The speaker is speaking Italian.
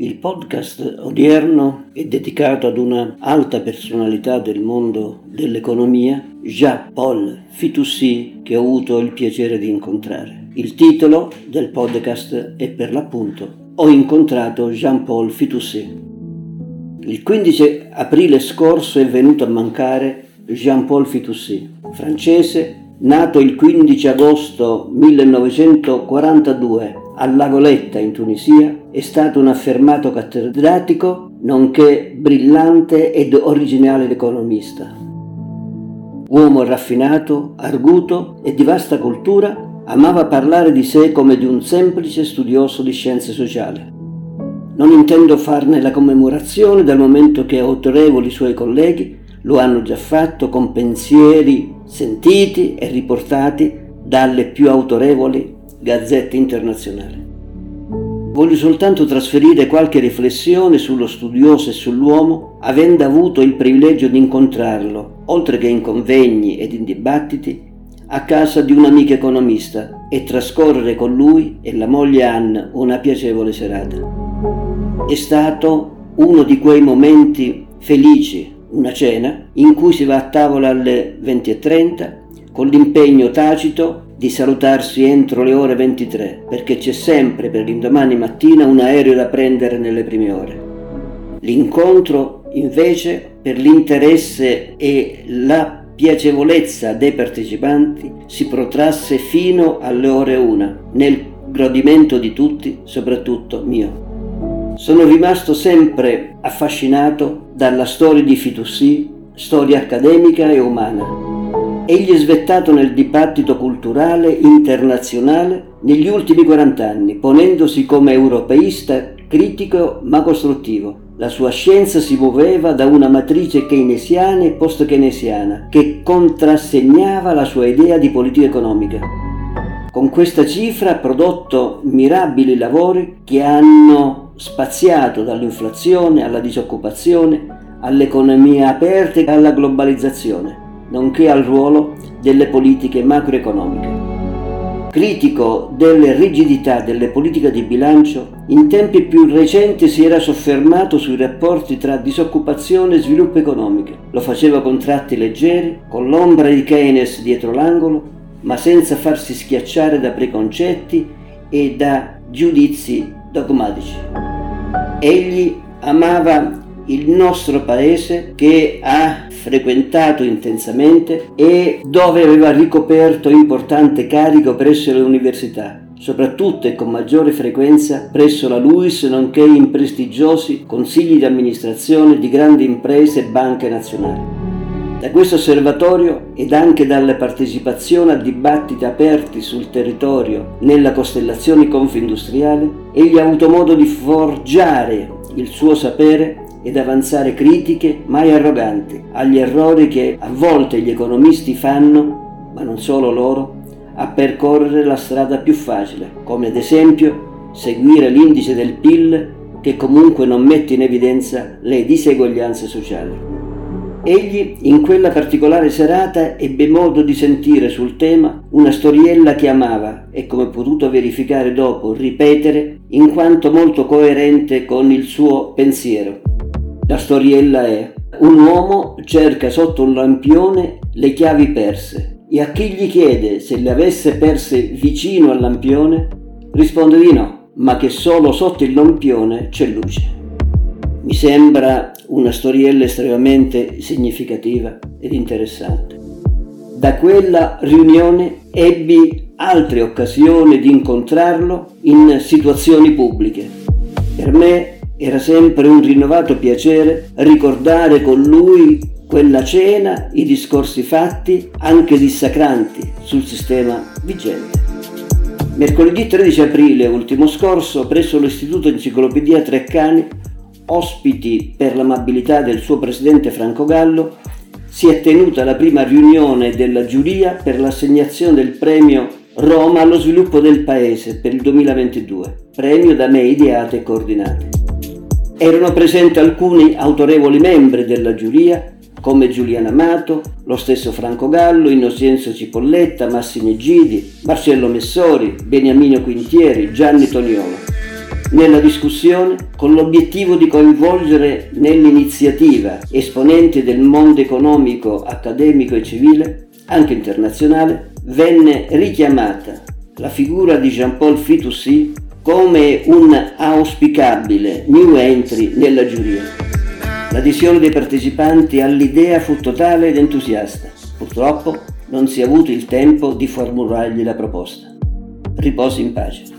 Il podcast odierno è dedicato ad una alta personalità del mondo dell'economia, Jean-Paul Fitoussi, che ho avuto il piacere di incontrare. Il titolo del podcast è per l'appunto Ho incontrato Jean-Paul Fitoussi. Il 15 aprile scorso è venuto a mancare Jean-Paul Fitoussi, francese, nato il 15 agosto 1942 a Lagoletta in Tunisia, è stato un affermato cattedratico nonché brillante ed originale economista. Uomo raffinato, arguto e di vasta cultura, amava parlare di sé come di un semplice studioso di scienze sociali. Non intendo farne la commemorazione dal momento che autorevoli suoi colleghi lo hanno già fatto con pensieri sentiti e riportati dalle più autorevoli gazzette internazionali. Voglio soltanto trasferire qualche riflessione sullo studioso e sull'uomo, avendo avuto il privilegio di incontrarlo, oltre che in convegni ed in dibattiti, a casa di un amico economista e trascorrere con lui e la moglie Anne una piacevole serata. È stato uno di quei momenti felici, una cena, in cui si va a tavola alle 20.30 con l'impegno tacito di salutarsi entro le ore 23, perché c'è sempre per l'indomani mattina un aereo da prendere nelle prime ore. L'incontro, invece, per l'interesse e la piacevolezza dei partecipanti, si protrasse fino alle ore 1, nel gradimento di tutti, soprattutto mio. Sono rimasto sempre affascinato dalla storia di Fitoussi, storia accademica e umana egli è svettato nel dibattito culturale internazionale negli ultimi 40 anni, ponendosi come europeista critico ma costruttivo. La sua scienza si muoveva da una matrice keynesiana e post-keynesiana che contrassegnava la sua idea di politica economica. Con questa cifra ha prodotto mirabili lavori che hanno spaziato dall'inflazione alla disoccupazione, all'economia aperta e alla globalizzazione nonché al ruolo delle politiche macroeconomiche. Critico delle rigidità delle politiche di bilancio, in tempi più recenti si era soffermato sui rapporti tra disoccupazione e sviluppo economico. Lo faceva con tratti leggeri, con l'ombra di Keynes dietro l'angolo, ma senza farsi schiacciare da preconcetti e da giudizi dogmatici. Egli amava il nostro paese che ha frequentato intensamente e dove aveva ricoperto importante carico presso le università, soprattutto e con maggiore frequenza presso la LUIS, nonché in prestigiosi consigli di amministrazione di grandi imprese e banche nazionali. Da questo osservatorio ed anche dalle partecipazioni a dibattiti aperti sul territorio nella costellazione confindustriale, egli ha avuto modo di forgiare il suo sapere ed avanzare critiche mai arroganti agli errori che a volte gli economisti fanno, ma non solo loro, a percorrere la strada più facile, come ad esempio seguire l'indice del PIL che comunque non mette in evidenza le diseguaglianze sociali. Egli in quella particolare serata ebbe modo di sentire sul tema una storiella che amava e come potuto verificare dopo ripetere in quanto molto coerente con il suo pensiero. La storiella è un uomo cerca sotto un lampione le chiavi perse e a chi gli chiede se le avesse perse vicino al lampione risponde di no, ma che solo sotto il lampione c'è luce. Mi sembra una storiella estremamente significativa ed interessante. Da quella riunione ebbi altre occasioni di incontrarlo in situazioni pubbliche. Per me era sempre un rinnovato piacere ricordare con lui quella cena, i discorsi fatti, anche dissacranti, sul sistema vigente. Mercoledì 13 aprile ultimo scorso, presso l'Istituto Enciclopedia Treccani, ospiti per l'amabilità del suo presidente Franco Gallo, si è tenuta la prima riunione della giuria per l'assegnazione del premio Roma allo sviluppo del Paese per il 2022, premio da me ideato e coordinato. Erano presenti alcuni autorevoli membri della giuria, come Giuliano Amato, lo stesso Franco Gallo, Innocenzo Cipolletta, Massimo Gidi, Marcello Messori, Beniamino Quintieri, Gianni Toniolo. nella discussione con l'obiettivo di coinvolgere nell'iniziativa esponenti del mondo economico, accademico e civile, anche internazionale, venne richiamata la figura di Jean-Paul Fitoussi come un auspicabile new entry nella giuria. L'adesione dei partecipanti all'idea fu totale ed entusiasta. Purtroppo non si è avuto il tempo di formulargli la proposta. Riposi in pace.